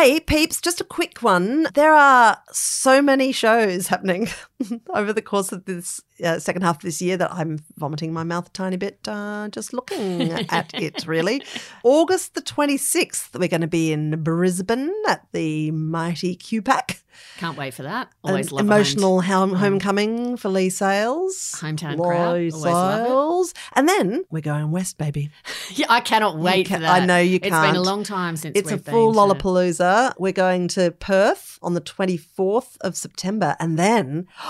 Hey, peeps, just a quick one. There are so many shows happening over the course of this uh, second half of this year that I'm vomiting my mouth a tiny bit uh, just looking at it, really. August the 26th, we're going to be in Brisbane at the mighty QPAC. Can't wait for that. Always An love emotional home- homecoming for Leigh Sales. Hometown Leigh crowd. Always love it. Sales. And then we're going west, baby. Yeah, I cannot wait ca- for that. I know you can't. It's been a long time since It's a full to- Lollapalooza. We're going to Perth on the 24th of September. And then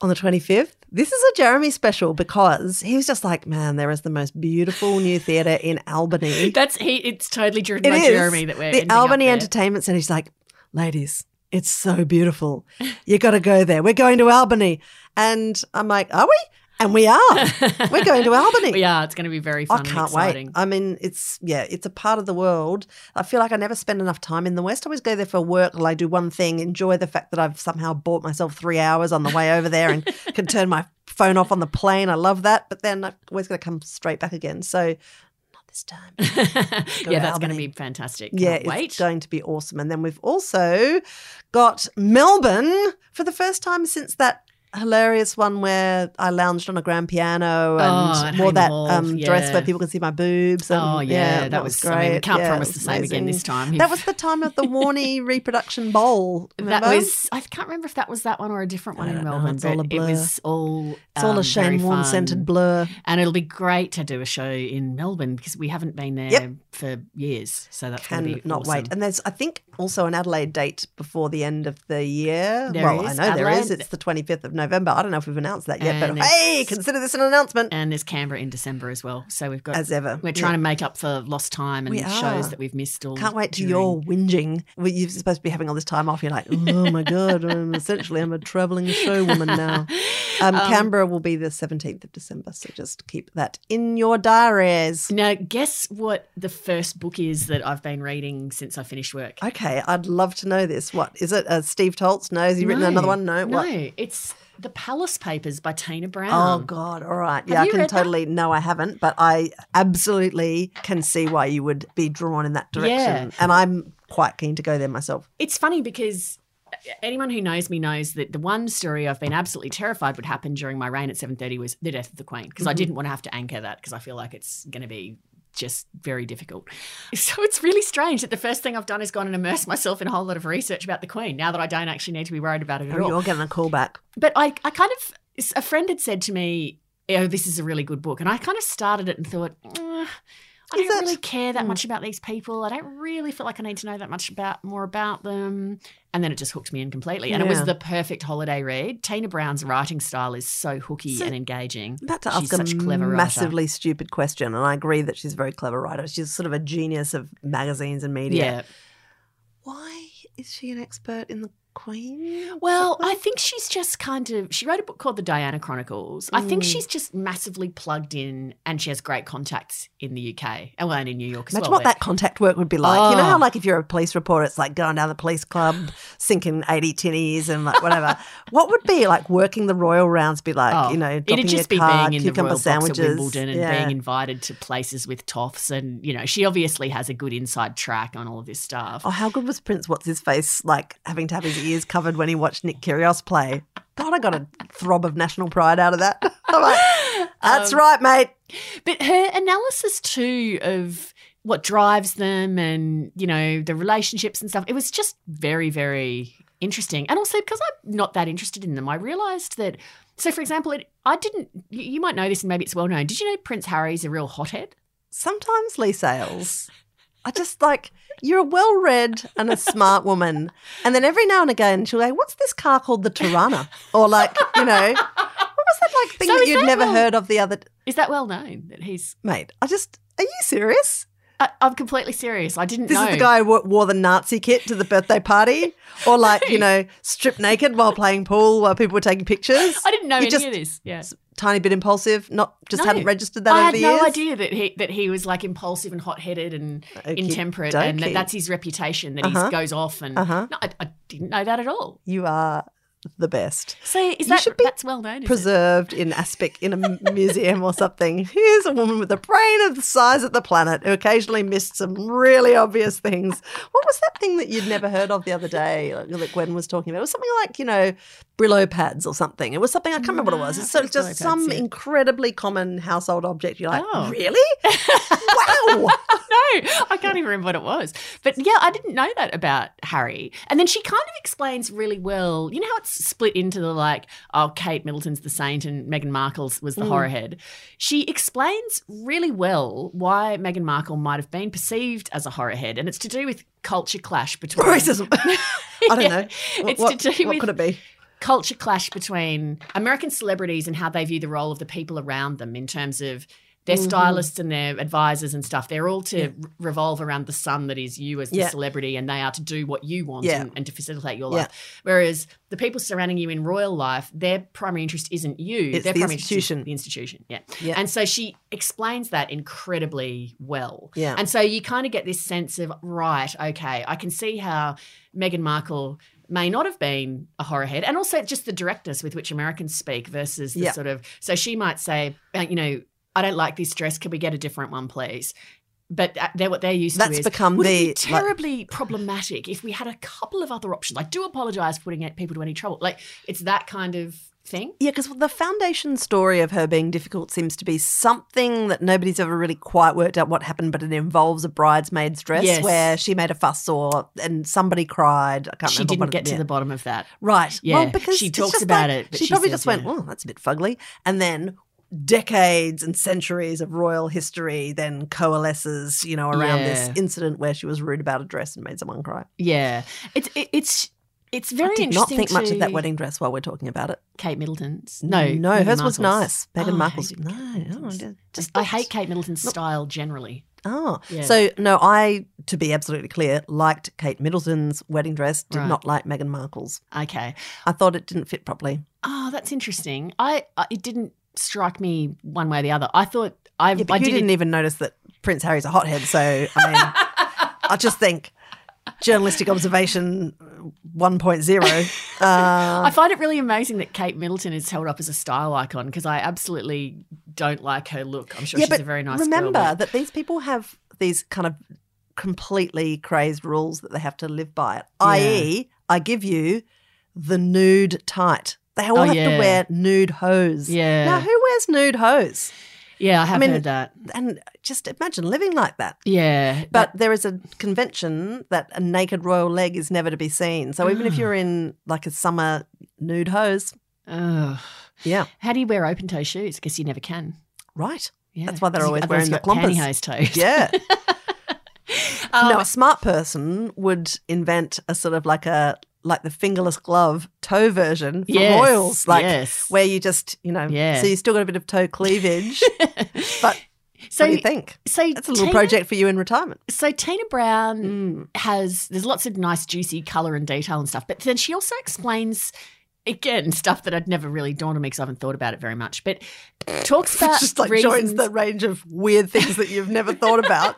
on the 25th, this is a Jeremy special because he was just like, man, there is the most beautiful new theatre in Albany. That's he. It's totally driven It by is. Jeremy that we're the Albany. Entertainment Centre. He's like, ladies, it's so beautiful. You got to go there. We're going to Albany. And I'm like, are we? And we are. We're going to Albany. yeah, it's going to be very fun. I can't wait. I mean, it's yeah, it's a part of the world. I feel like I never spend enough time in the West. I always go there for work. I do one thing, enjoy the fact that I've somehow bought myself three hours on the way over there and can turn my phone off on the plane. I love that. But then I'm always going to come straight back again. So not this time. yeah, to that's going to be fantastic. Yeah, Can't wait. it's going to be awesome. And then we've also got Melbourne for the first time since that hilarious one where I lounged on a grand piano Oh, and wore that um, dress where people could see my boobs. And, Oh, yeah, that was was- great. I mean, can't Yeah, promise the same again this time. That was the time of the Warney Reproduction Bowl. That was. I can't remember if that was that one or a different one in know, Melbourne. it's all a but it was all. It's all um, a very Shane Warne scented blur. And it'll be great to do a show in Melbourne because we haven't been there Yep. for years. So that's going to be not wait. And there's, I think, also an Adelaide date before the end of the year. There well, is. I know there is. It's the 25th of November. I don't know if we've announced that yet, but hey, consider this an announcement. And there's Canberra in December as well. So we've got As ever. We're trying to make up for lost time and We shows are. that we've missed. All Can't wait to your whinging. Well, You're supposed to be having all this time off. You're like, oh my god, I'm essentially I'm a traveling show woman now. Um, Canberra will be the 17th of December, so just keep that in your diaries. Now, guess what the first book is that I've been reading since I finished work? Okay, I'd love to know this. What is it? Uh, Steve Toltz? No, has he written another one? No. No, What? it's The Palace Papers by Tina Brown. Oh God! All right, yeah, I can read that? totally. No, I haven't, but I absolutely can see why you would be drawn in that direction, Yeah. and I'm quite keen to go there myself. It's funny because anyone who knows me knows that the one story I've been absolutely terrified would happen during my reign at 7:30 was the death of the Queen because I Mm-hmm. didn't want to have to anchor that because I feel like it's going to be just very difficult. So it's really strange that the first thing I've done is gone and immersed myself in a whole lot of research about the Queen now that I don't actually need to be worried about it at Oh, all. you're getting a call back. But I, I kind of, a friend had said to me, oh, this is a really good book. And I kind of started it and thought, "Eh, I Is don't it? really care Hmm. that much about these people. I don't really feel like I need to know that much about more about them. And then it just hooked me in completely. And it was the perfect holiday read. Tina Brown's writing style is so hooky So- and engaging. About to She's ask a such a clever writer. massively stupid question, and I agree that she's a very clever writer. She's sort of a genius of magazines and media. Yeah. Why is she an expert in the Queen? Well, I think she's just kind of. She wrote a book called The Diana Chronicles. I think Mm. she's just massively plugged in, and she has great contacts in the UK and well, and in New York as Imagine well. what that contact work would be like. You know Oh. how, like, if you're a police reporter, it's like going down the police club, sinking 80 tinnies and like whatever. what would be like working the royal rounds be like? Oh, you know, dropping it'd just be being in the royal sandwiches. box at Wimbledon and yeah. being invited to places with toffs, and you know, she obviously has a good inside track on all of this stuff. Oh, how good was Prince What's His Face like having to have his ears covered when he watched Nick Kyrgios play? God, I got a throb of national pride out of that. I'm like, that's Um, right, mate. But her analysis too of what drives them and, you know, the relationships and stuff, it was just very, very interesting. And also because I'm not that interested in them, I realized that. So, for example, it, I didn't, you you might know this and maybe it's well known. Did you know Prince Harry's a real hothead? Sometimes Leigh Sales, I just like you're a well-read and a smart woman, and then every now and again she'll go, "What's this car called the Tirana?" Or like, you know, what was that like thing So that you'd that never well- heard of the other Is that well known that he's. mate? I just, are you serious? I, I'm completely serious. I didn't This know. is the guy who wore the Nazi kit to the birthday party, or like you know, stripped naked while playing pool while people were taking pictures. I didn't know You any just- of this. Yeah. Tiny bit impulsive, not just No. hadn't registered that over years. I had no years. idea that he that he was like impulsive and hot headed and Okey intemperate, and that that's his reputation that Uh-huh. he goes off and. Uh-huh. No, I, I didn't know that at all. You are the best. So is You that should be that's well known? Preserved in aspic in a museum or something. Here's a woman with a brain of the size of the planet who occasionally missed some really obvious things. What was that thing that you'd never heard of the other day that Gwen was talking about? It was something like, you know, Brillo pads or something. It was something, I can't remember what it was. No, It's so just Brillo some yeah. incredibly common household object. You're like, Oh. really? wow. no, I can't even remember what it was. But yeah, I didn't know that about Harry. And then she kind of explains really well. You know how it's split into the like, oh, Kate Middleton's the saint and Meghan Markle's was the Mm. horror head. She explains really well why Meghan Markle might have been perceived as a horror head, and it's to do with culture clash between Racism. I don't know. What, It's what, to do what with could it be? Culture clash between American celebrities and how they view the role of the people around them in terms of their Mhm. stylists and their advisors and stuff. They're all to Yeah. re- revolve around the sun that is you as the Yeah. celebrity, and they are to do what you want Yeah. and, and to facilitate your life. Whereas the people surrounding you in royal life, their primary interest isn't you. It's their the primary interest is institution. the institution. Yeah. Yeah. And so she explains that incredibly well. Yeah. And so you kind of get this sense of, right, okay, I can see how Meghan Markle may not have been a horror head, and also just the directness with which Americans speak versus the Yeah. sort of. So she might say, uh, you know, I don't like this dress. Can we get a different one, please? But uh, they're what they're used That's to That's become would the, it be like- terribly problematic if we had a couple of other options. I do apologize for putting people to any trouble. Like it's that kind of thing. Yeah, because the foundation story of her being difficult seems to be something that nobody's ever really quite worked out what happened, but it involves a bridesmaid's dress Yes. where she made a fuss or and somebody cried. I can't She remember didn't what get it, to yeah. the bottom of that. right. Yeah, well, because she talks about like- it, but She she probably says, just went, yeah. "Oh, that's a bit fugly," and then decades and centuries of royal history then coalesces, you know, around this incident where she was rude about a dress and made someone cry. Yeah, it's it, it's it's very I did not think much of that wedding dress while we're talking about it. Kate Middleton's. No, no, Meghan hers was Markle's. nice. Meghan Oh, I Markle's hate no, oh, no, Middleton's. just- just I not- hate Kate Middleton's style generally. Oh, Yeah. so no, I, to be absolutely clear, liked Kate Middleton's wedding dress, did Right. not like Meghan Markle's. Okay. I thought it didn't fit properly. Oh, that's interesting. I, I it didn't strike me one way or the other. I thought I Yeah, but I you didn't even notice that Prince Harry's a hothead, so I mean, I just think journalistic observation 1.0. Uh, I find it really amazing that Kate Middleton is held up as a style icon because I absolutely don't like her look. I'm sure yeah, she's a very nice remember girl. but- that these people have these kind of completely crazed rules that they have to live by. I.e., I give you the nude tight. They all Oh, have to wear nude hose. Yeah. Now, who wears nude hose? Yeah, I have mean, heard that. And just imagine living like that. Yeah, But there is a convention that a naked royal leg is never to be seen. So even if you're in like a summer nude hose, yeah, how do you wear open toe shoes? I guess you never can. right. Yeah, That's why they're always wearing the clumpers. pantyhose toes. Yeah. Um, no, a smart person would invent a sort of like a like the fingerless glove toe version for yes, royals, like yes. where you just you know, Yeah. so you still got a bit of toe cleavage. but so what do you think? so That's a little Tina, project for you in retirement. So Tina Brown Mm. has there's lots of nice juicy color and detail and stuff, but then she also explains again stuff that I'd never really dawned on me because I haven't thought about it very much. But talks about just like reasons, joins the range of weird things that you've never thought about.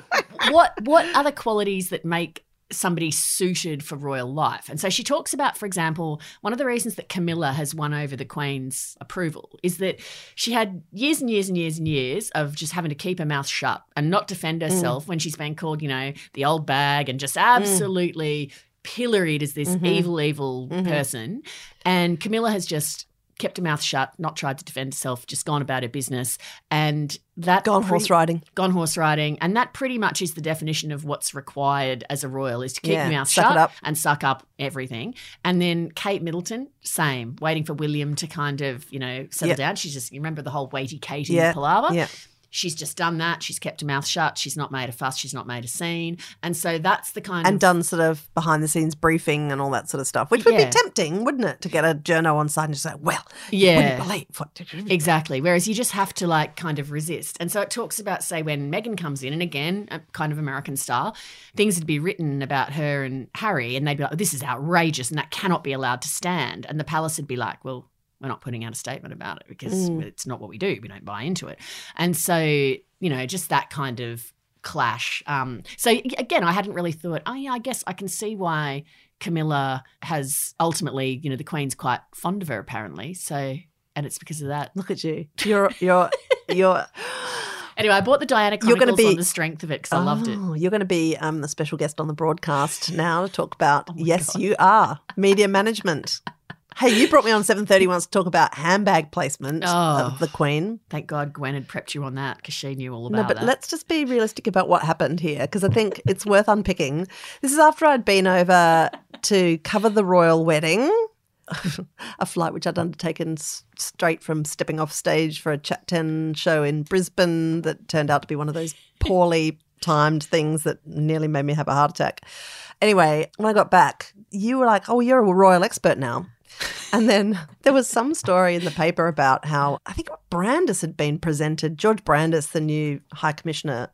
what what other qualities that make somebody suited for royal life. And so she talks about, for example, one of the reasons that Camilla has won over the Queen's approval is that she had years and years and years and years of just having to keep her mouth shut and not defend herself when she's been called, you know, the old bag and just absolutely pilloried as this Mhm. evil, evil Mhm. person. And Camilla has just kept her mouth shut, not tried to defend herself, just gone about her business. And that Gone pretty- horse riding. gone horse riding, and that pretty much is the definition of what's required as a royal is to keep Yeah, your mouth shut and suck up everything. And then Kate Middleton, same, waiting for William to kind of you know settle Yeah. down. She's just you remember the whole Waity Katie Yeah, palaver. yeah. She's just done that. She's kept her mouth shut. She's not made a fuss. She's not made a scene. And so that's the kind And of done sort of behind the scenes briefing and all that sort of stuff, which would Yeah. be tempting, wouldn't it, to get a journo on side and just say, well, you Yeah. wouldn't believe what. Exactly. Whereas you just have to like kind of resist. And so it talks about, say, when Meghan comes in, and again, a kind of American style, things would be written about her and Harry, and they'd be like, this is outrageous and that cannot be allowed to stand. And the palace would be like, well, we're not putting out a statement about it because Mm. it's not what we do. We don't buy into it. And so, you know, just that kind of clash. Um, so again, I hadn't really thought, oh, yeah, I guess I can see why Camilla has ultimately, you know, the Queen's quite fond of her apparently. So, and it's because of that. Look at you. You're you're you're. Anyway, I bought the Diana You're gonna be- on the strength of it because I loved it. Oh, You're going to be um, the special guest on the broadcast now to talk about. Oh yes, God. you are media management. Hey, you brought me on seven thirty once to talk about handbag placement Oh. of the Queen. Thank God Gwen had prepped you on that because she knew all about it. No, but that. let's just be realistic about what happened here because I think it's worth unpicking. This is after I'd been over to cover the royal wedding, a flight which I'd undertaken s- straight from stepping off stage for a Chat 10 show in Brisbane that turned out to be one of those poorly timed things that nearly made me have a heart attack. Anyway, when I got back, you were like, oh, you're a royal expert now. And then there was some story in the paper about how I think Brandis had been presented, George Brandis, the new High Commissioner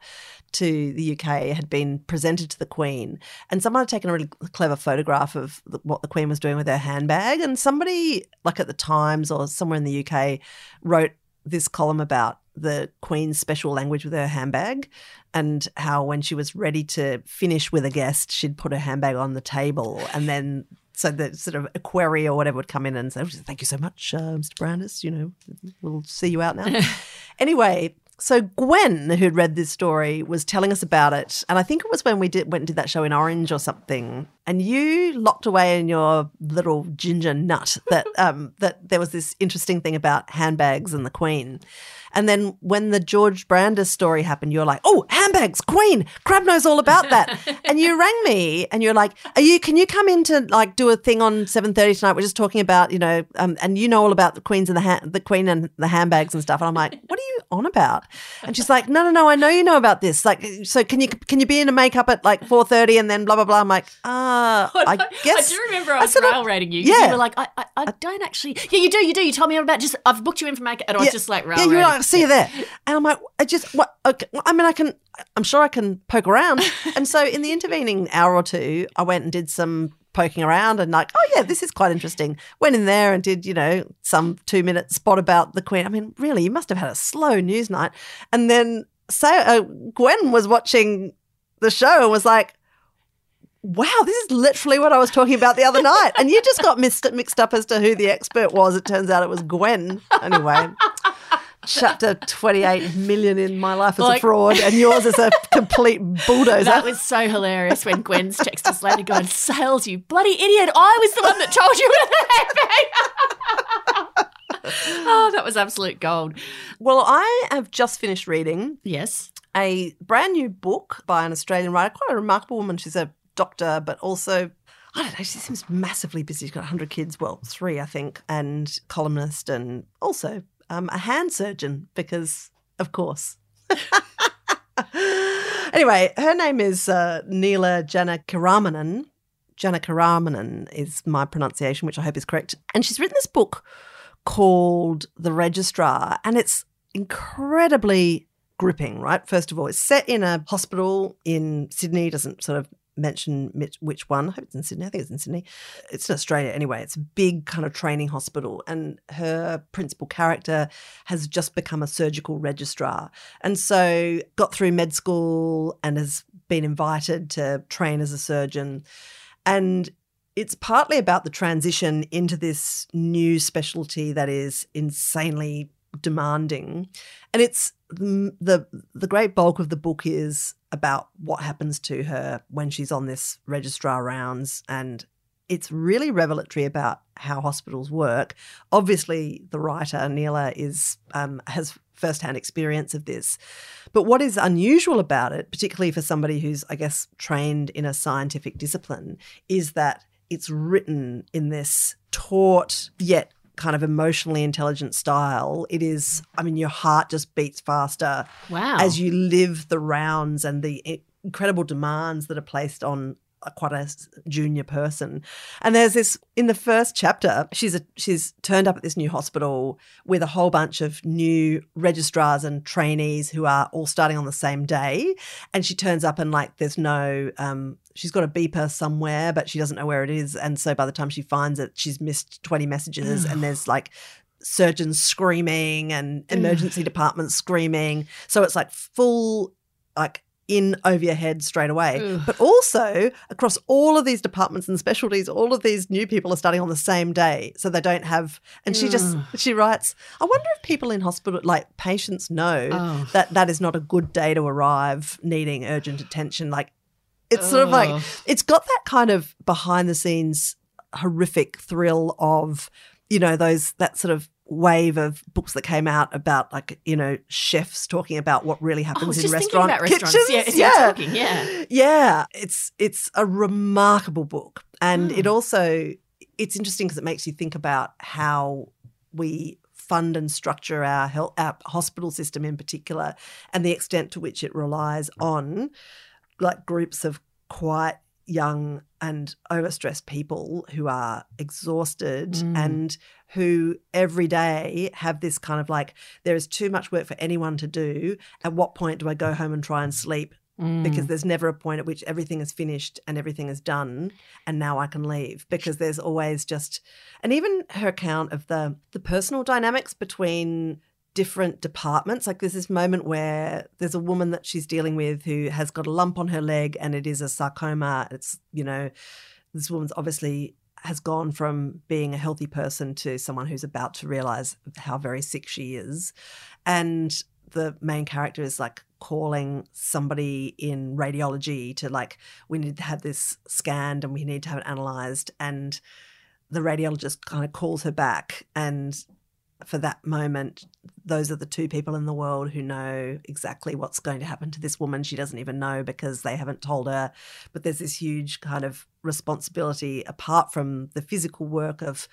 to the UK, had been presented to the Queen. And someone had taken a really clever photograph of the- what the Queen was doing with her handbag. And somebody, like at the Times or somewhere in the UK, wrote this column about the Queen's special language with her handbag and how when she was ready to finish with a guest, she'd put her handbag on the table and then so the sort of equerry or whatever would come in and say, "Thank you so much, uh, Mr. Brandis. You know, we'll see you out now." anyway, so Gwen, who'd read this story, was telling us about it, and I think it was when we did went and did that show in Orange or something. And you locked away in your little ginger nut that um, that there was this interesting thing about handbags and the Queen. And then when the George Brandis story happened, you're like, "Oh, handbags, Queen, Crabb knows all about that." and you rang me, and you're like, "Are you? Can you come in to like do a thing on seven thirty tonight? We're just talking about, you know, um, and you know all about the Queens and the ha- the Queen and the handbags and stuff." And I'm like, "What are you on about?" And she's like, "No, no, no, I know you know about this. Like, so can you can you be in a makeup at like four thirty and then blah blah blah?" I'm like, "Ah, I guess." I do remember I I was said, rail rating you. yeah. You were like, I, I, I don't actually. Yeah, you do, you do. You told me about just, I've booked you in for makeup. And I was just like, rail yeah, you're rating. like, see you there. And I'm like, I just, what? Okay, I mean, I can, I'm sure I can poke around. and so in the intervening hour or two, I went and did some poking around and like, oh yeah, this is quite interesting. Went in there and did, you know, some two minute spot about the Queen. I mean, really, you must have had a slow news night. And then so uh, Gwen was watching the show and was like, wow, this is literally what I was talking about the other night. And you just got mixed, mixed up as to who the expert was. It turns out it was Gwen. Anyway, chapter 28 million in my life as a fraud, and yours is a complete bulldozer. That was so hilarious when Gwen's texted us later going, Sales, you bloody idiot. I was the one that told you handbag. oh, that was absolute gold. well, I have just finished reading Yes. a brand new book by an Australian writer, quite a remarkable woman. She's a doctor, but also. I don't know, she seems massively busy. She's got 100 kids, well, three, I think, and columnist and also um, a hand surgeon because, of course. anyway, her name is uh, Neela Janakiramanan. Janakiramanan is my pronunciation, which I hope is correct. And she's written this book called The Registrar, and it's incredibly gripping, right? First of all, it's set in a hospital in Sydney, doesn't sort of mention which- one. I hope it's in Sydney. I think it's in Sydney. It's in Australia anyway. It's a big kind of training hospital. And her principal character has just become a surgical registrar. And so got through med school and has been invited to train as a surgeon. And it's partly about the transition into this new specialty that is insanely demanding. And it's the the great bulk of the book is about what happens to her when she's on this registrar rounds and it's really revelatory about how hospitals work. Obviously, the writer Neela is um, has firsthand experience of this, but what is unusual about it, particularly for somebody who's, I guess, trained in a scientific discipline, is that it's written in this taut yet kind of emotionally intelligent style. It is, I mean, your heart just beats faster Wow. as you live the rounds and the incredible demands that are placed on quite a junior person. And there's this in the first chapter, she's a, she's turned up at this new hospital with a whole bunch of new registrars and trainees who are all starting on the same day. And she turns up and like there's no um she's got a beeper somewhere, but she doesn't know where it is. And so by the time she finds it, she's missed 20 messages and there's like surgeons screaming and emergency departments screaming. So it's like full like in over your head straight away. Ugh. But also across all of these departments and specialties, all of these new people are starting on the same day. So they don't have and she just she writes, I wonder if people in hospital like patients know Oh. that that is not a good day to arrive needing urgent attention. Like it's sort of like it's got that kind of behind the scenes horrific thrill of you know those that sort of wave of books that came out about like you know chefs talking about what really I happens in restaurant kitchens. Yeah, were talking, yeah. yeah it's it's a remarkable book and Hmm. it also it's interesting because it makes you think about how we fund and structure our health our hospital system in particular and the extent to which it relies on like groups of quite young and overstressed people who are exhausted Mm. and who every day have this kind of like there is too much work for anyone to do at what point do i go home and try and sleep Mm. because there's never a point at which everything is finished and everything is done and now I can leave because there's always just and even her account of the the personal dynamics between different departments. Like there's this moment where there's a woman that she's dealing with who has got a lump on her leg and it is a sarcoma. It's you know this woman's obviously has gone from being a healthy person to someone who's about to realize how very sick she is. And the main character is like calling somebody in radiology to like we need to have this scanned and we need to have it analyzed. And the radiologist kind of calls her back and for that moment those are the two people in the world who know exactly what's going to happen to this woman she doesn't even know because they haven't told her but there's this huge kind of responsibility apart from the physical work of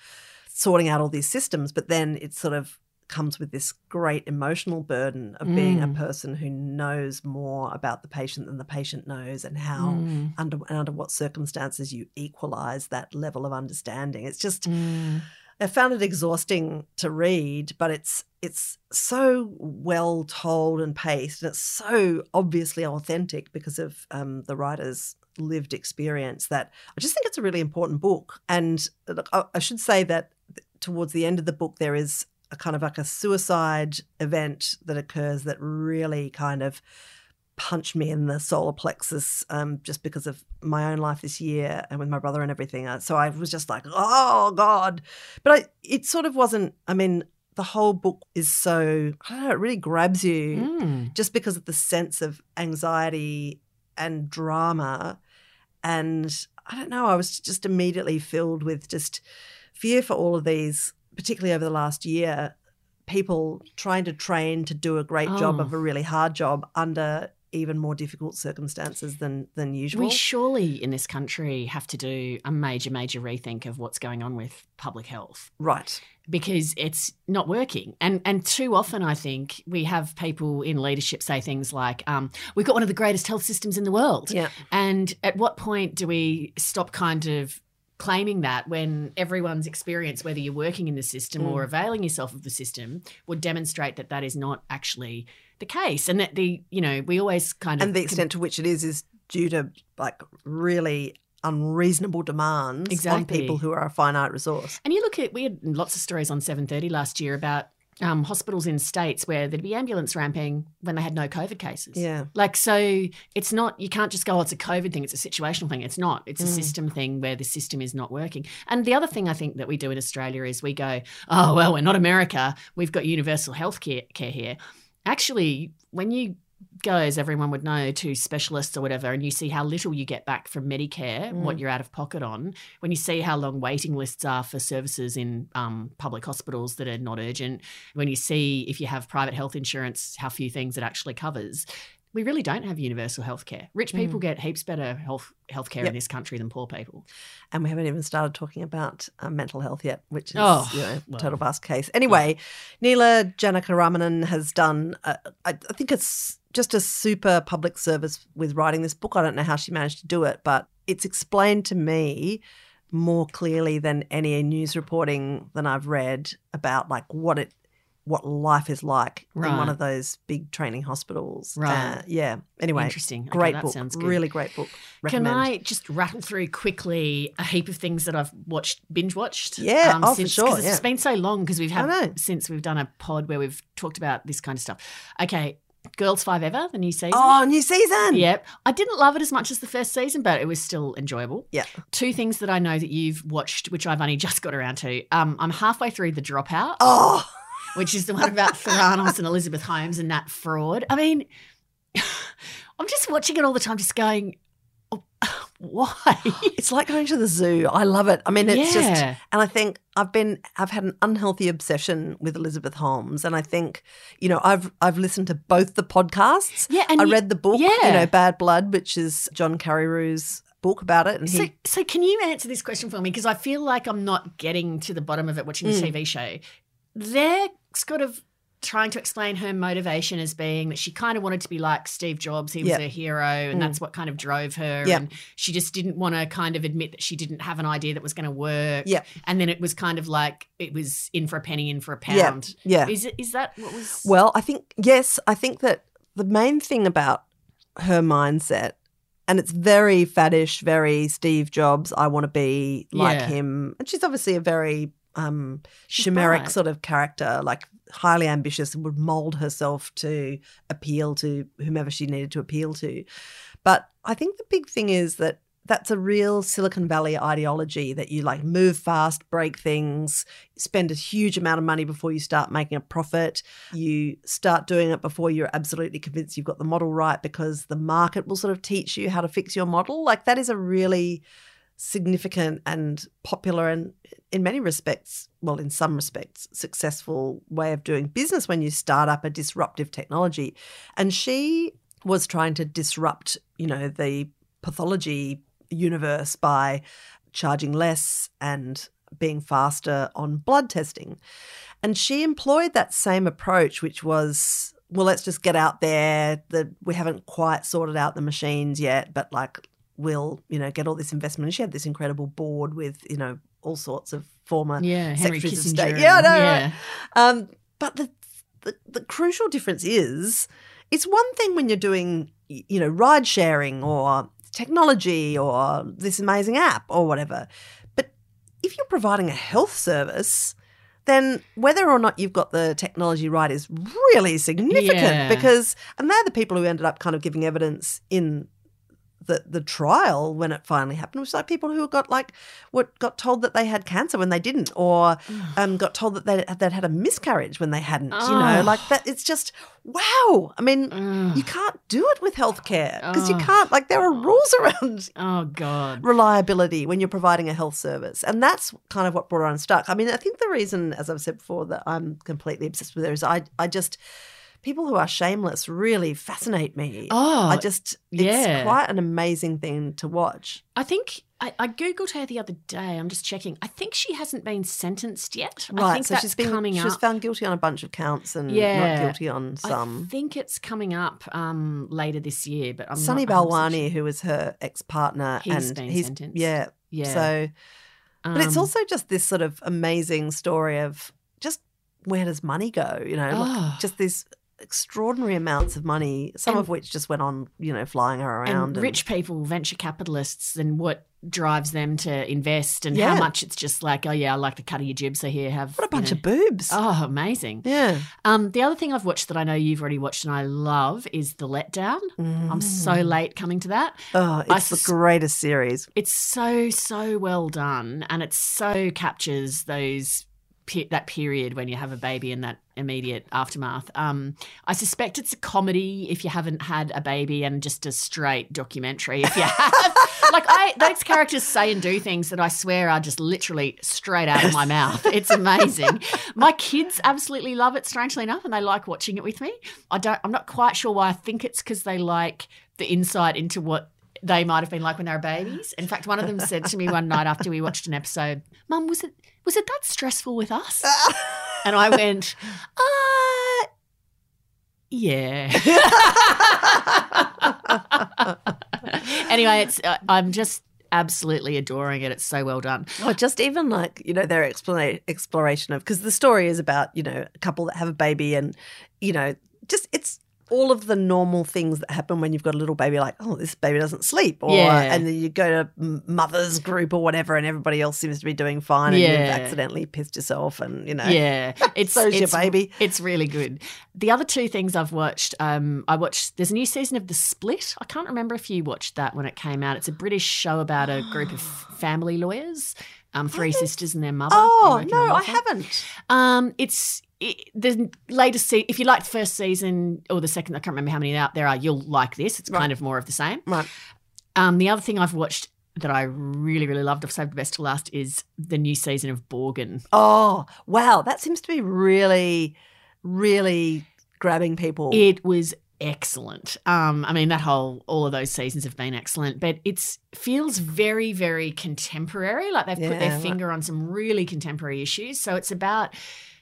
sorting out all these systems but then it sort of comes with this great emotional burden of being a Mm. person who knows more about the patient than the patient knows and how Mm. under and under what circumstances you equalize that level of understanding it's just Mm. I found it exhausting to read, but it's it's so well told and paced, and it's so obviously authentic because of um, the writer's lived experience that I just think it's a really important book. And look, I, I should say that towards the end of the book, there is a kind of like a suicide event that occurs that really kind of punched me in the solar plexus um, just because of my own life this year and with my brother and everything. Uh, So I was just like, oh God. But I, it sort of wasn't, I mean, the whole book is so, I don't know, it really grabs you Mm. just because of the sense of anxiety and drama. And I don't know, I was just immediately filled with just fear for all of these, particularly over the last year, people trying to train to do a great job Oh. of a really hard job under even more difficult circumstances than than usual. We surely in this country have to do a major, major rethink of what's going on with public health right. because it's not working. And and too often, I think we have people in leadership say things like, um, "We've got one of the greatest health systems in the world." Yeah. And at what point do we stop kind of claiming that when everyone's experience, whether you're working in the system Mm. or availing yourself of the system, would demonstrate that that is not actually the case, and that the you know we always kind of And the extent to which it is is due to like really unreasonable demands on people who are a finite resource. And you look at we had lots of stories on seven thirty last year about um, hospitals in states where there'd be ambulance ramping when they had no COVID cases. Yeah. Like so, it's not you can't just go, oh, it's a COVID thing, it's a situational thing. It's not. It's a Mm. system thing where the system is not working. And the other thing I think that we do in Australia is we go, oh well, we're not America. We've got universal health care, care here. Actually, when you go, as everyone would know, to specialists or whatever, and you see how little you get back from Medicare, what Mm. you're out of pocket on, when you see how long waiting lists are for services in um, public hospitals that are not urgent, when you see if you have private health insurance, how few things it actually covers. We really don't have universal health care. Rich people get heaps better health healthcare Yep. in this country than poor people. And we haven't even started talking about uh, mental health yet, which is Oh, you know, well. total vast case. Anyway, Neela Janakiramanan has done, uh, I, I think it's just a super public service with writing this book. I don't know how she managed to do it, but it's explained to me more clearly than any news reporting that I've read about like what it what life is like in one of those big training hospitals. Right. Uh, yeah. Anyway, Interesting. Okay, great that book. sounds good. Really great book. Can I just rattle through quickly a heap of things that I've watched, binge watched? Yeah, oh, for since, sure, 'cause It's yeah. been so long because we've had since we've done a pod where we've talked about this kind of stuff. Okay, Girls5eva, the new season. Oh, new season. Yep. I didn't love it as much as the first season, but it was still enjoyable. Yeah. Two things that I know that you've watched, which I've only just got around to. Um, I'm halfway through The Dropout, Oh, which is the one about Theranos and Elizabeth Holmes and that Fraud. I mean, I'm just watching it all the time, just going, why? it's like going to the zoo. I love it. I mean, it's just, and I think I've been, I've had an unhealthy obsession with Elizabeth Holmes, and I think, you know, I've I've listened to both the podcasts. Yeah, and I you- read the book, yeah. you know, Bad Blood, which is John Carreyrou's book about it, and So, he, so can you answer this question for me? Because I feel like I'm not getting to the bottom of it watching the Mm. TV show. They're sort of trying to explain her motivation as being that she kind of wanted to be like Steve Jobs. He was her hero, and Mm. that's what kind of drove her. Yeah. And she just didn't want to kind of admit that she didn't have an idea that was going to work. Yeah. And then it was kind of like it was in for a penny, in for a pound. yeah. Is it? Is that what was? Well, I think yes, I think that the main thing about her mindset, and it's very faddish, very Steve Jobs. I want to be like Yeah. him, and she's obviously a very um, chimeric sort of character, like highly ambitious, and would mold herself to appeal to whomever she needed to appeal to. But I think the big thing is that that's a real Silicon Valley ideology that you like move fast, break things, spend a huge amount of money before you start making a profit. You start doing it before you're absolutely convinced you've got the model right because the market will sort of teach you how to fix your model. Like that is a really significant and popular and in many respects, well, in some respects, successful way of doing business when you start up a disruptive technology. And she was trying to disrupt, you know, the pathology universe by charging less and being faster on blood testing. And she employed that same approach, which was, well, let's just get out there. The, we haven't quite sorted out the machines yet, but like we'll, you know, get all this investment. And she had this incredible board with, you know, all sorts of former yeah, Henry secretaries of state. Yeah, know, yeah. right? Um, but the, the the crucial difference is, it's one thing when you're doing, you know, ride sharing or technology or this amazing app or whatever. But if you're providing a health service, then whether or not you've got the technology right is really significant Yeah. because, and they're the people who ended up kind of giving evidence in the the trial when it finally happened was like people who got like what got told that they had cancer when they didn't or um, got told that they they'd had a miscarriage when they hadn't you know Oh. like that it's just wow i mean you can't do it with healthcare because you Oh. can't like there are rules around oh God. reliability when you're providing a health service and that's kind of what brought her unstuck i mean i think the reason as i've said before that i'm completely obsessed with her is i i just people who are shameless really fascinate me Oh, i just it's yeah. quite an amazing thing to watch I think I, I googled her the other day. I'm just checking. I think she hasn't been sentenced yet. I right think so that's she's been coming she was up. found guilty on a bunch of counts and Yeah. not guilty on some. I think it's coming up um, later this year. But I'm Sonny not 100% Balwani, sure. who was her ex-partner, He's and been he's sentenced. yeah, Yeah. So, but it's Um, also just this sort of amazing story of just where does money go? You know, like Oh. just these extraordinary amounts of money, some And- of which just went on, you know, flying her around. and rich people, venture capitalists, and what drives them to invest, and how much it's just like, oh yeah, I like the cut of your jib, so here have what a bunch know. of boobs! Oh, amazing. Yeah, Um, the other thing I've watched that I know you've already watched and I love is The Letdown. I'm so Mm. late coming to that. Oh, I it's the greatest series. It's so so well done, and it so captures those pe- that period when you have a baby and that immediate aftermath. Um, I suspect it's a comedy if you haven't had a baby, and just a straight documentary if you have. like I, those characters say and do things that I swear are just literally straight out of my mouth. It's amazing. My kids absolutely love it. Strangely enough, and they like watching it with me. I don't. I'm not quite sure why. I think it's because they like the insight into what they might have been like when they were babies. In fact, one of them said to me one night after we watched an episode, "Mum, was it was it that stressful with us?" And I went, "Uh, yeah." anyway, it's uh, I'm just absolutely adoring it. It's so well done. Or just even like, you know, their explana- exploration of, because the story is about, you know, a couple that have a baby and, you know, just it's all of the normal things that happen when you've got a little baby, like, oh, this baby doesn't sleep. Or, Yeah. And then you go to mother's group or whatever, and everybody else seems to be doing fine, and you've accidentally pissed yourself, and, you know. Yeah, it's So's your it's, baby. It's really good. The other two things I've watched, um, I watched. There's a new season of The Split. I can't remember if you watched that when it came out. It's a British show about a group of family lawyers, um, three sisters and their mother. Oh, no, I haven't. Um, it's it, the latest. Se- if you like the first season or the second, I can't remember how many out there are. You'll like this. It's Right. kind of more of the same. Right. Um, the other thing I've watched that I really really loved, I've saved the best to last, is the new season of Borgen. Oh, wow. That seems to be really, really grabbing people. It was excellent. Um, I mean, that whole all of those seasons have been excellent, but it's feels very, very contemporary. Like they've put their finger on some really contemporary issues. So it's about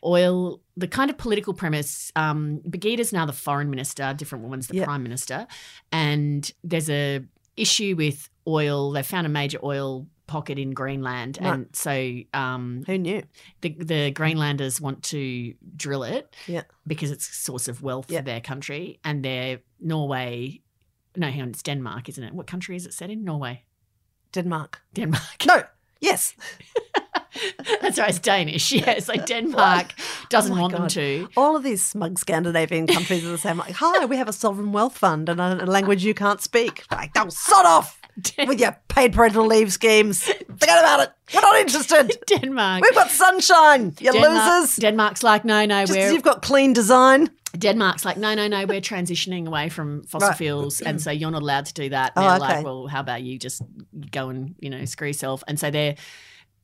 oil. The kind of political premise. Um, Birgitte's now the foreign minister. Different woman's the Yeah. prime minister, and there's a issue with oil. They found a major oil pocket in Greenland, Right. and so um, Who knew? the the Greenlanders want to drill it Yeah. because it's a source of wealth Yeah. for their country, and their Norway. No, hang on, it's Denmark, isn't it? What country is it set in? Norway, Denmark. Denmark. No. Yes. That's right, it's Danish. Yeah, it's like Denmark doesn't Oh want them to. All of these smug Scandinavian countries are the same. Like, hi, we have a sovereign wealth fund and a, language you can't speak. Like, oh, sod off with your paid parental leave schemes. Forget about it. We're not interested. Denmark. We've got sunshine, you Denmark losers. Denmark's like, no, no, Just we're you've got clean design. Denmark's like, no, no, no, we're transitioning away from fossil Right. fuels, and so you're not allowed to do that. Oh, they're okay. like, well, how about you just go and you know screw yourself? And so they're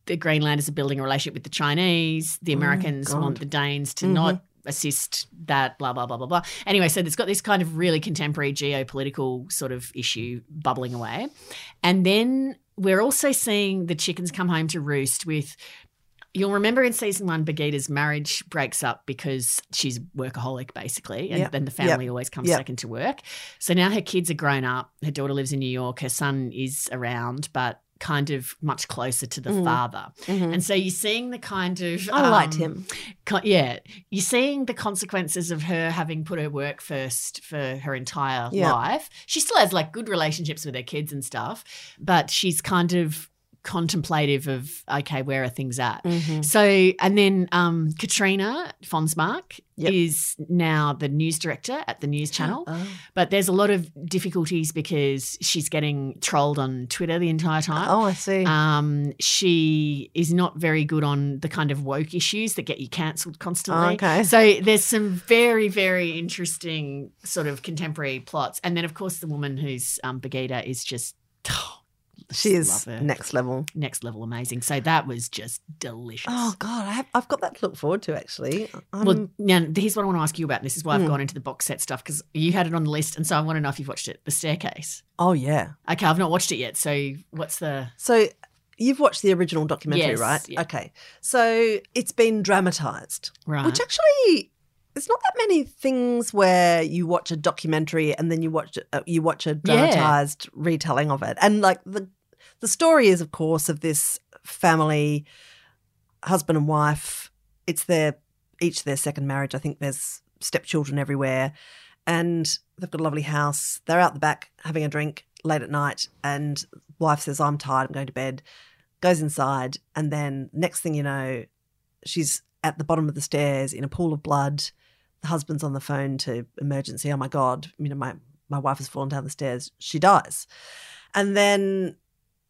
the Greenlanders are building a relationship with the Chinese. The Americans Oh, want the Danes to Mhm. not assist that. Blah blah blah blah blah. Anyway, so it's got this kind of really contemporary geopolitical sort of issue bubbling away, and then we're also seeing the chickens come home to roost with You'll remember in season one, Birgitte's marriage breaks up because she's workaholic, basically, and Yep. then the family always comes Yep. second to work. So now her kids are grown up. Her daughter lives in New York. Her son is around, but kind of much closer to the Mm. father. Mhm. And so you're seeing the kind of I liked um, him. co- yeah, you're seeing the consequences of her having put her work first for her entire Yeah. life. She still has like good relationships with her kids and stuff, but she's kind of contemplative of okay, where are things at? Mhm. So, and then um, Katrina Fonsmark Yep. is now the news director at the news channel. Oh. But there's a lot of difficulties because she's getting trolled on Twitter the entire time. Oh, I see. Um, she is not very good on the kind of woke issues that get you cancelled constantly. Okay. So there's some very, very interesting sort of contemporary plots. And then, of course, the woman who's um, Birgitte is just. She is next level. next level amazing. So that was just delicious. Oh God, I have, I've got that to look forward to actually. I'm, Well, now here's what I want to ask you about. This is why I've Mm. gone into the box set stuff because you had it on the list, and so I want to know if you've watched it. The Staircase. oh yeah. Okay, I've not watched it yet. So what's the? So you've watched the original documentary, Yes, right? yeah. Okay. So it's been dramatized, Right. which actually there's not that many things where you watch a documentary and then you watch uh, you watch a Yeah. dramatized retelling of it, and like the the story is, of course, of this family, husband and wife. It's their each their second marriage. I think there's stepchildren everywhere, and they've got a lovely house. They're out the back having a drink late at night, and wife says, "I'm tired. I'm going to bed." Goes inside, and then next thing you know, she's at the bottom of the stairs in a pool of blood. The husband's on the phone to emergency. Oh my god! You know my my wife has fallen down the stairs. She dies, and then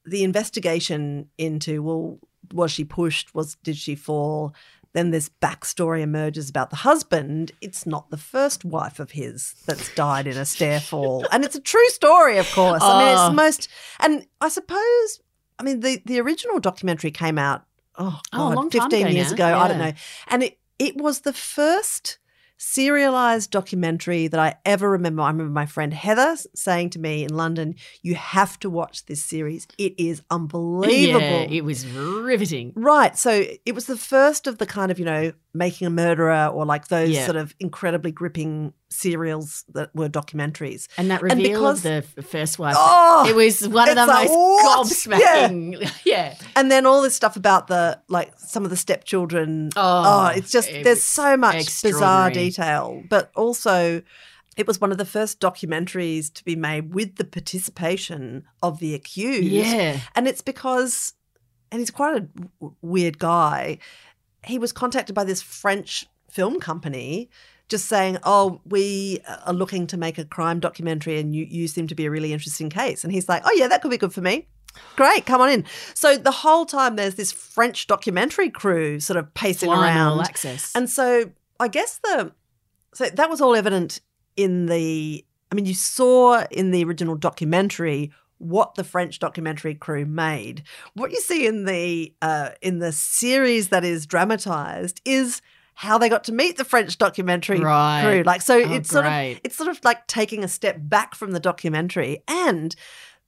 the investigation into well was she pushed? Was did she fall? Then this backstory emerges about the husband. It's not the first wife of his that's died in a stair fall. And it's a true story of course. I mean it's Oh. the most and i suppose i mean the the original documentary came out oh, Oh, a God, time 15 ago years now. ago i don't know. And it it was the first serialized documentary that I ever remember. I remember my friend Heather saying to me in London, "You have to watch this series. It is unbelievable." Yeah, it was riveting. Right. So it was the first of the kind of, you know, making a murderer or like those Yeah. sort of incredibly gripping serials that were documentaries. And that And because- of the first wife. Oh, it was one of the like, most what? gobsmacking. Yeah. and then all this stuff about the like some of the stepchildren. Oh, Oh, it's just it there's so much bizarre detail, but also it was one of the first documentaries to be made with the participation of the accused. Yeah. And it's because, and he's quite a w- weird guy. He was contacted by this French film company just saying, Oh, we are looking to make a crime documentary and you, you seem to be a really interesting case. And he's like, Oh, yeah, that could be good for me. Great, come on in. So the whole time there's this French documentary crew sort of pacing Flying around. access. And so I guess the so that was all evident in the I mean you saw in the original documentary what the French documentary crew made. What you see in the uh, in the series that is dramatized is how they got to meet the French documentary Right. crew. Like so Oh, it's sort of it's sort of like taking a step back from the documentary and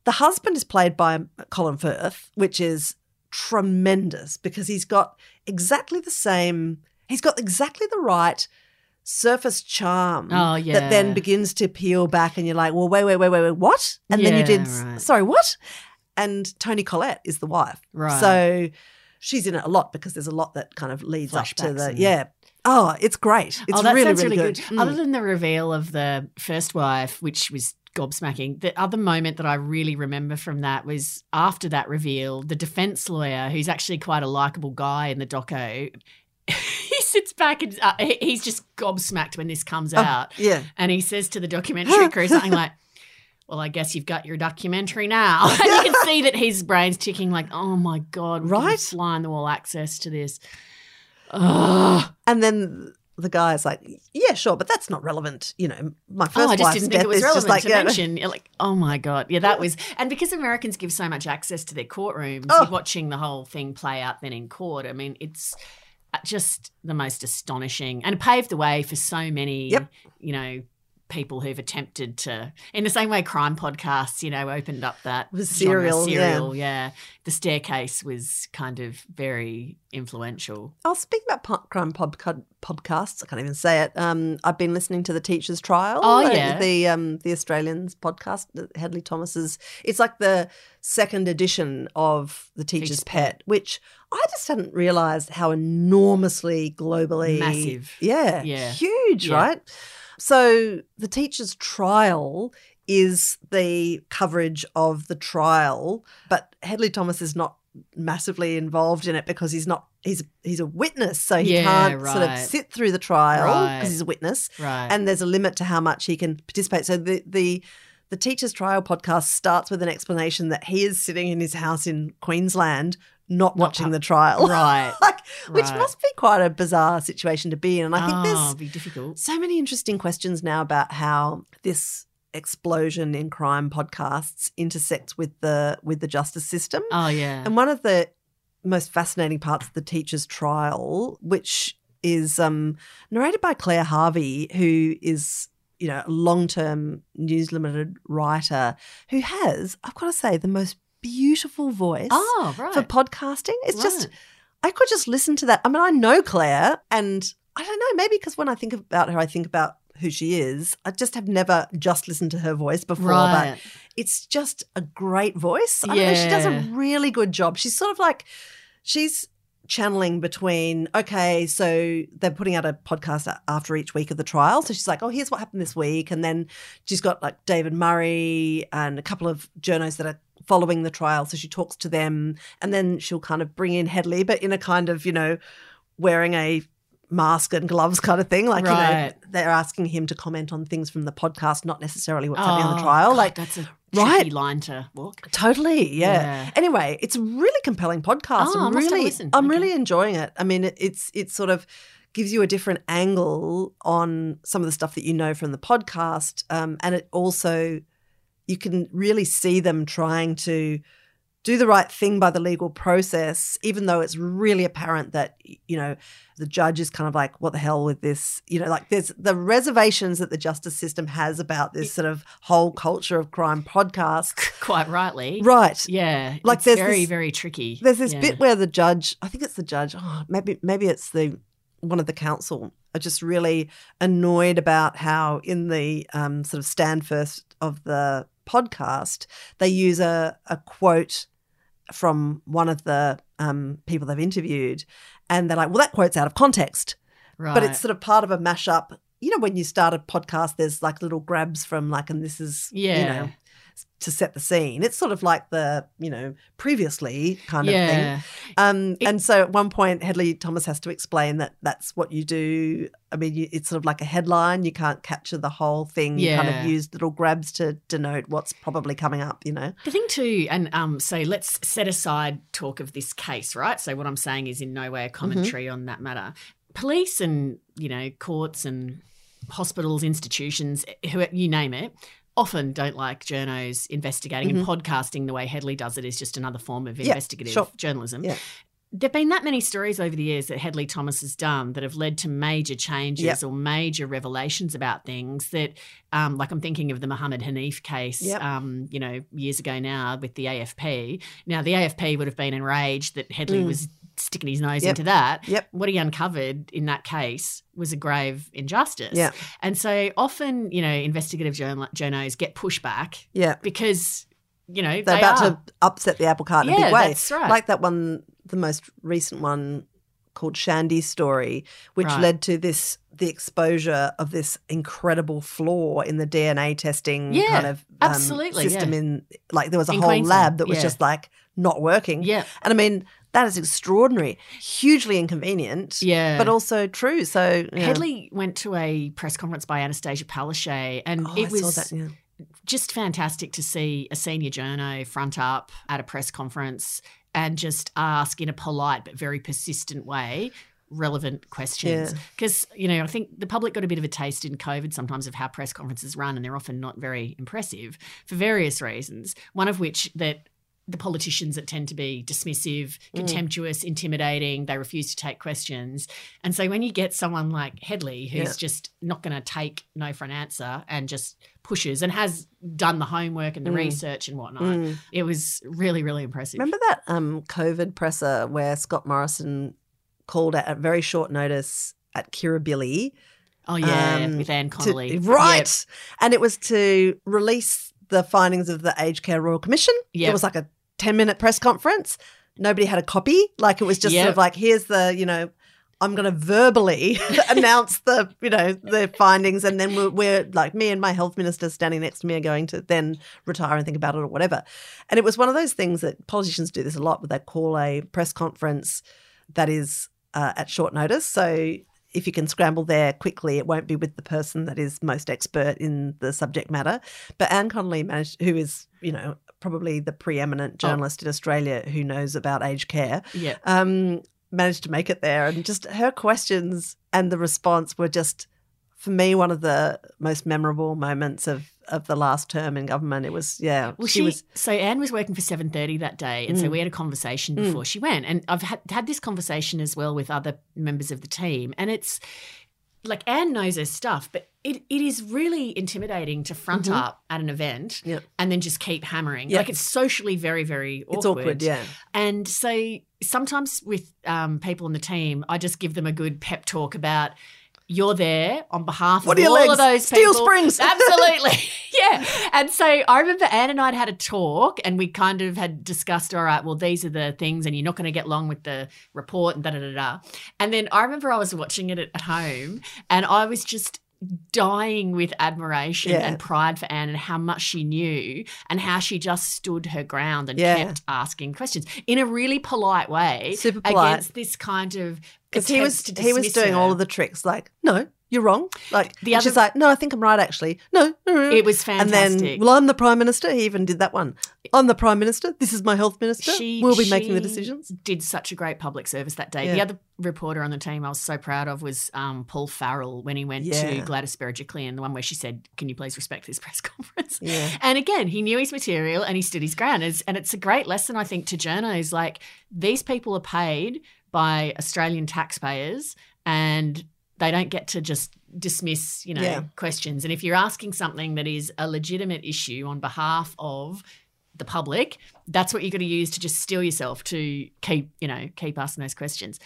the husband is played by Colin Firth, which is tremendous because he's got exactly the same, he's got exactly the right surface charm Oh, that then begins to peel back and you're like, well, wait, wait, wait, wait, wait, what? And then you did, right. sorry, what? And Toni Collette is the wife. Right. So she's in it a lot because there's a lot that kind of leads up to Flashbacks the, yeah. Oh, it's great. It's oh, that really, sounds really, really good. good. Mm. Other than the reveal of the first wife, which was gobsmacking, the other moment that I really remember from that was after that reveal, the defense lawyer, who's actually quite a likable guy in the doco, he sits back and uh, he- he's just gobsmacked when this comes Oh, out. yeah. And he says to the documentary crew something like, well, I guess you've got your documentary now. And you can see that his brain's ticking like, oh my God, Right. flying the wall access to this. Ugh. And then the guy's like, "Yeah, sure, but that's not relevant." You know, my first oh, I just didn't think it was relevant like, to yeah. mention. You're like, oh my god, yeah, that was, and because Americans give so much access to their courtrooms, Oh. you're watching the whole thing play out then in court. I mean, it's just the most astonishing, and it paved the way for so many, Yep. you know. People who've attempted to, in the same way crime podcasts, you know, opened up that With genre, Serial, yeah. yeah. The staircase was kind of very influential. I'll speak about po- crime podca- podcasts. I can't even say it. Um, I've been listening to the Teacher's Trial. Oh, yeah. the um, the Australians podcast. Hedley Thomas's. It's like the second edition of the Teacher's, Teacher's Pet, which I just hadn't realised how enormously globally Massive. Yeah, Yeah. huge, Yeah. right? So the Teacher's Trial is the coverage of the trial, but Hedley Thomas is not massively involved in it because he's not he's he's a witness so he Yeah, can't sort of sit through the trial because Right. he's a witness Right. and there's a limit to how much he can participate so the the the teacher's trial podcast starts with an explanation that he is sitting in his house in Queensland not Not watching the trial right. like which must be quite a bizarre situation to be in and I think oh, there's be difficult. so many interesting questions now about how this explosion in crime podcasts intersects with the with the justice system. Oh yeah. And one of the most fascinating parts of the teacher's trial, which is um, narrated by Claire Harvey, who is you know a long term News Limited writer who has, I've got to say, the most beautiful voice Oh, right. for podcasting. It's just I could just listen to that. I mean, I know Claire, and I don't know, maybe because when I think about her, I think about who she is. I just have never just listened to her voice before, right. but it's just a great voice. I don't know, she does a really good job. She's sort of like, she's channeling between, okay, so they're putting out a podcast after each week of the trial. So she's like, oh, here's what happened this week. And then she's got like David Murray and a couple of journos that are following the trial. So she talks to them and then she'll kind of bring in Hedley, but in a kind of, you know, wearing a mask and gloves kind of thing. Like, you know, they're asking him to comment on things from the podcast, not necessarily what's happening on the Oh, trial. God, Like, that's a right. tricky line to walk. Totally, yeah. Yeah. Anyway, it's a really compelling podcast. Oh, I'm I must have a really. I'm Okay. really enjoying it. I mean, it's it's sort of gives you a different angle on some of the stuff that you know from the podcast, um, and it also you can really see them trying to do the right thing by the legal process, even though it's really apparent that you know the judge is kind of like, "What the hell with this?" You know, like there's the reservations that the justice system has about this sort of whole culture of crime podcast. Quite rightly. Right. Yeah. Like, there's very, this- very tricky. There's this Yeah. bit where the judge, I think it's the judge, oh, maybe maybe it's the one of the counsel, are just really annoyed about how in the um, sort of stand first of the podcast they use a, a quote from one of the um, people they've interviewed, and they're like, "Well, that quote's out of context." right. but it's sort of part of a mashup you know, when you start a podcast, there's like little grabs from like, and this is, Yeah. you know, to set the scene. It's sort of like the, you know, previously kind of thing. Um, It- and so at one point, Hedley Thomas has to explain that that's what you do. I mean, you, it's sort of like a headline. You can't capture the whole thing. You kind of use little grabs to denote what's probably coming up, you know? The thing too, and um, so let's set aside talk of this case, right? So what I'm saying is in no way a commentary on that matter. Police and you know courts and hospitals, institutions, who you name it, often don't like journos investigating and podcasting the way Hedley does it is just another form of Mm-hmm. Yeah, investigative sure. journalism. Yeah. There've been that many stories over the years that Hedley Thomas has done that have led to major changes Yep. or major revelations about things that, um, like I'm thinking of the Mohamed Haneef case, Yep. um, you know, years ago now with the AFP. Now, the AFP would have been enraged that Hedley Mm. was sticking his nose Yep. into that. Yep. What he uncovered in that case was a grave injustice. Yeah. And so often, you know, investigative journal- journos get pushback Yeah. because, you know, They're they about are. to upset the apple cart in a big way. that's right. Like that one, the most recent one called Shandee's Story, which Right. led to this the exposure of this incredible flaw in the DNA testing Yeah, kind of um, absolutely, system yeah. in like there was a In whole Queensland, lab that was yeah. just like not working. Yeah. And I mean, that is extraordinary, hugely inconvenient, Yeah. but also true. So yeah. Hedley went to a press conference by Annastacia Palaszczuk, and Oh, it I was that. Yeah. just fantastic to see a senior journo front up at a press conference and just ask in a polite but very persistent way relevant questions Yeah. because you know i think the public got a bit of a taste in covid sometimes of how press conferences run and they're often not very impressive for various reasons one of which that the politicians that tend to be dismissive, Mm. contemptuous, intimidating, they refuse to take questions. And so when you get someone like Hedley who's Yeah. just not going to take no for an answer and just pushes and has done the homework and the Mm. research and whatnot, Mm. it was really, really impressive. Remember that um, COVID presser where Scott Morrison called at, at very short notice at Kirribilli? oh, yeah, um, with Anne to- Connolly. right. And it was to release the findings of the Aged Care Royal Commission. Yep. It was like a 10 minute press conference. Nobody had a copy. Like it was just sort of like, here's the, you know, I'm going to verbally announce the, you know, the findings, and then we're, we're like me and my health minister standing next to me are going to then retire and think about it or whatever. And it was one of those things that politicians do this a lot, where they call a press conference that is uh, at short notice. So if you can scramble there quickly, it won't be with the person that is most expert in the subject matter. But Anne Connolly managed, who is, you know, probably the preeminent journalist in Australia who knows about aged care, Yeah. um, managed to make it there. And just her questions and the response were just, for me, one of the most memorable moments of, of the last term in government. It was, yeah, Well, she, was, so Anne was working for seven thirty that day, and so Mm. we had a conversation before she went, and I've had, had this conversation as well with other members of the team, and it's like Anne knows her stuff, but it, it is really intimidating to front Mhm. up at an event Yep. and then just keep hammering. Yep. Like it's socially very very awkward. it's awkward, yeah. And so sometimes with um, people on the team, I just give them a good pep talk about you're there on behalf What of all legs? of those Steel springs. Absolutely. yeah. And so I remember Anne and I had had a talk and we kind of had discussed, all right, well, these are the things and you're not going to get along with the report and da da da da. And then I remember I was watching it at home and I was just dying with admiration Yeah. and pride for Anne and how much she knew and how she just stood her ground and Yeah. kept asking questions in a really polite way Super polite. against this kind of Because he was he was doing her. all of the tricks. Like, no, you're wrong. Like, The other- she's like, no, I think I'm right. Actually, no, no, no. It was fantastic. And then, well, I'm the prime minister. He even did that one. I'm the prime minister. This is my health minister. She- we'll be making the decisions. Did such a great public service that day. The other reporter on the team I was so proud of was um, Paul Farrell when he went Yeah. to Gladys Berejiklian, the one where she said, "Can you please respect this press conference?" Yeah. And again, he knew his material and he stood his ground. It's- And it's a great lesson, I think, to journos. Like these people are paid by Australian taxpayers and they don't get to just dismiss, you know, Yeah. questions. And if you're asking something that is a legitimate issue on behalf of the public, that's what you're going to use to just steel yourself to keep, you know, keep asking those questions.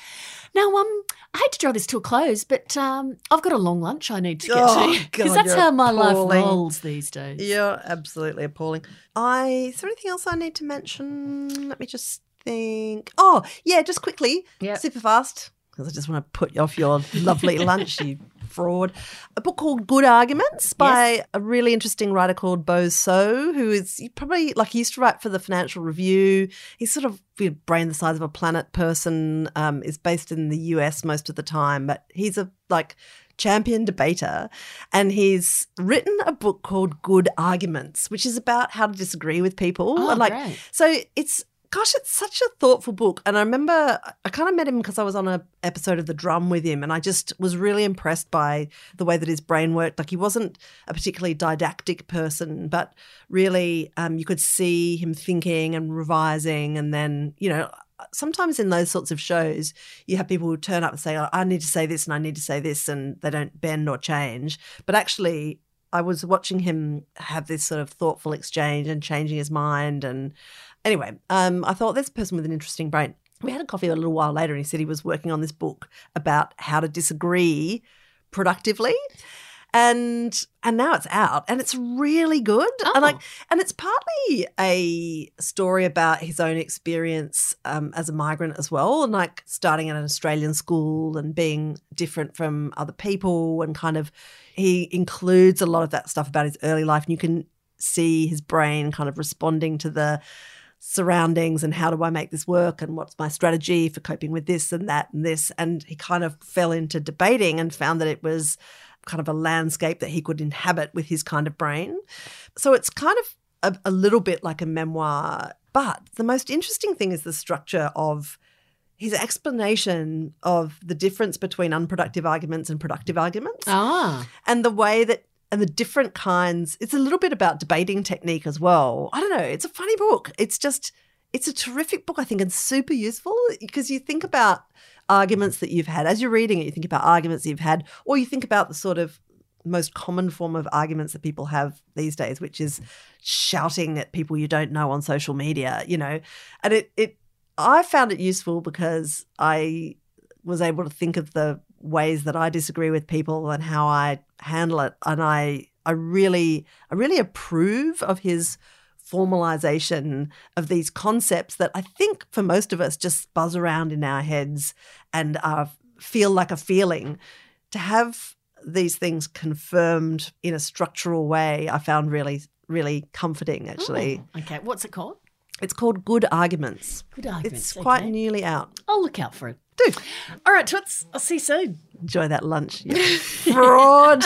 Now, um, I hate to draw this to a close, but um, I've got a long lunch I need to get Oh, to because that's how my life appalling. rolls these days. You're absolutely appalling. I is there anything else I need to mention? Let me just think. Oh, yeah, just quickly, Yep. super fast, because I just want to put you off your lovely lunch, you fraud. A book called Good Arguments by a really interesting writer called Bo Seo, who is probably like he used to write for the Financial Review. He's sort of a brain the size of a planet person. Um, is based in the US most of the time, but he's a like champion debater, and he's written a book called Good Arguments, which is about how to disagree with people. Oh, like, great. so it's gosh, it's such a thoughtful book. And I remember I kind of met him because I was on an episode of The Drum with him, and I just was really impressed by the way that his brain worked. Like he wasn't a particularly didactic person, but really um, you could see him thinking and revising, and then you know. Sometimes in those sorts of shows, you have people who turn up and say, oh, I need to say this and I need to say this, and they don't bend or change. But actually, I was watching him have this sort of thoughtful exchange and changing his mind. And anyway, um, I thought this person with an interesting brain. We had a coffee a little while later, and he said he was working on this book about how to disagree productively. And and now it's out, and it's really good. And like, Oh. and it's partly a story about his own experience um, as a migrant as well, and like starting at an Australian school and being different from other people, and kind of he includes a lot of that stuff about his early life, and you can see his brain kind of responding to the surroundings and how do I make this work and what's my strategy for coping with this and that and this. And he kind of fell into debating and found that it was kind of a landscape that he could inhabit with his kind of brain. So it's kind of a, a little bit like a memoir. But the most interesting thing is the structure of his explanation of the difference between unproductive arguments and productive arguments Ah, and the way that and the different kinds it's a little bit about debating technique as well. I don't know it's a funny book. It's just it's a terrific book i think and super useful because you think about arguments that you've had. As you're reading it you think about arguments you've had or you think about the sort of most common form of arguments that people have these days which is shouting at people you don't know on social media you know? And it it i found it useful because i was able to think of the ways that I disagree with people and how I handle it. And I I really I really approve of his formalization of these concepts that I think for most of us just buzz around in our heads and uh, feel like a feeling. To have these things confirmed in a structural way, I found really really comforting actually. Oh, okay. What's it called? It's called Good Arguments. Good arguments. It's quite okay. newly out. I'll look out for it. Do All right, Toots. I'll see you soon. enjoy that lunch. you fraud.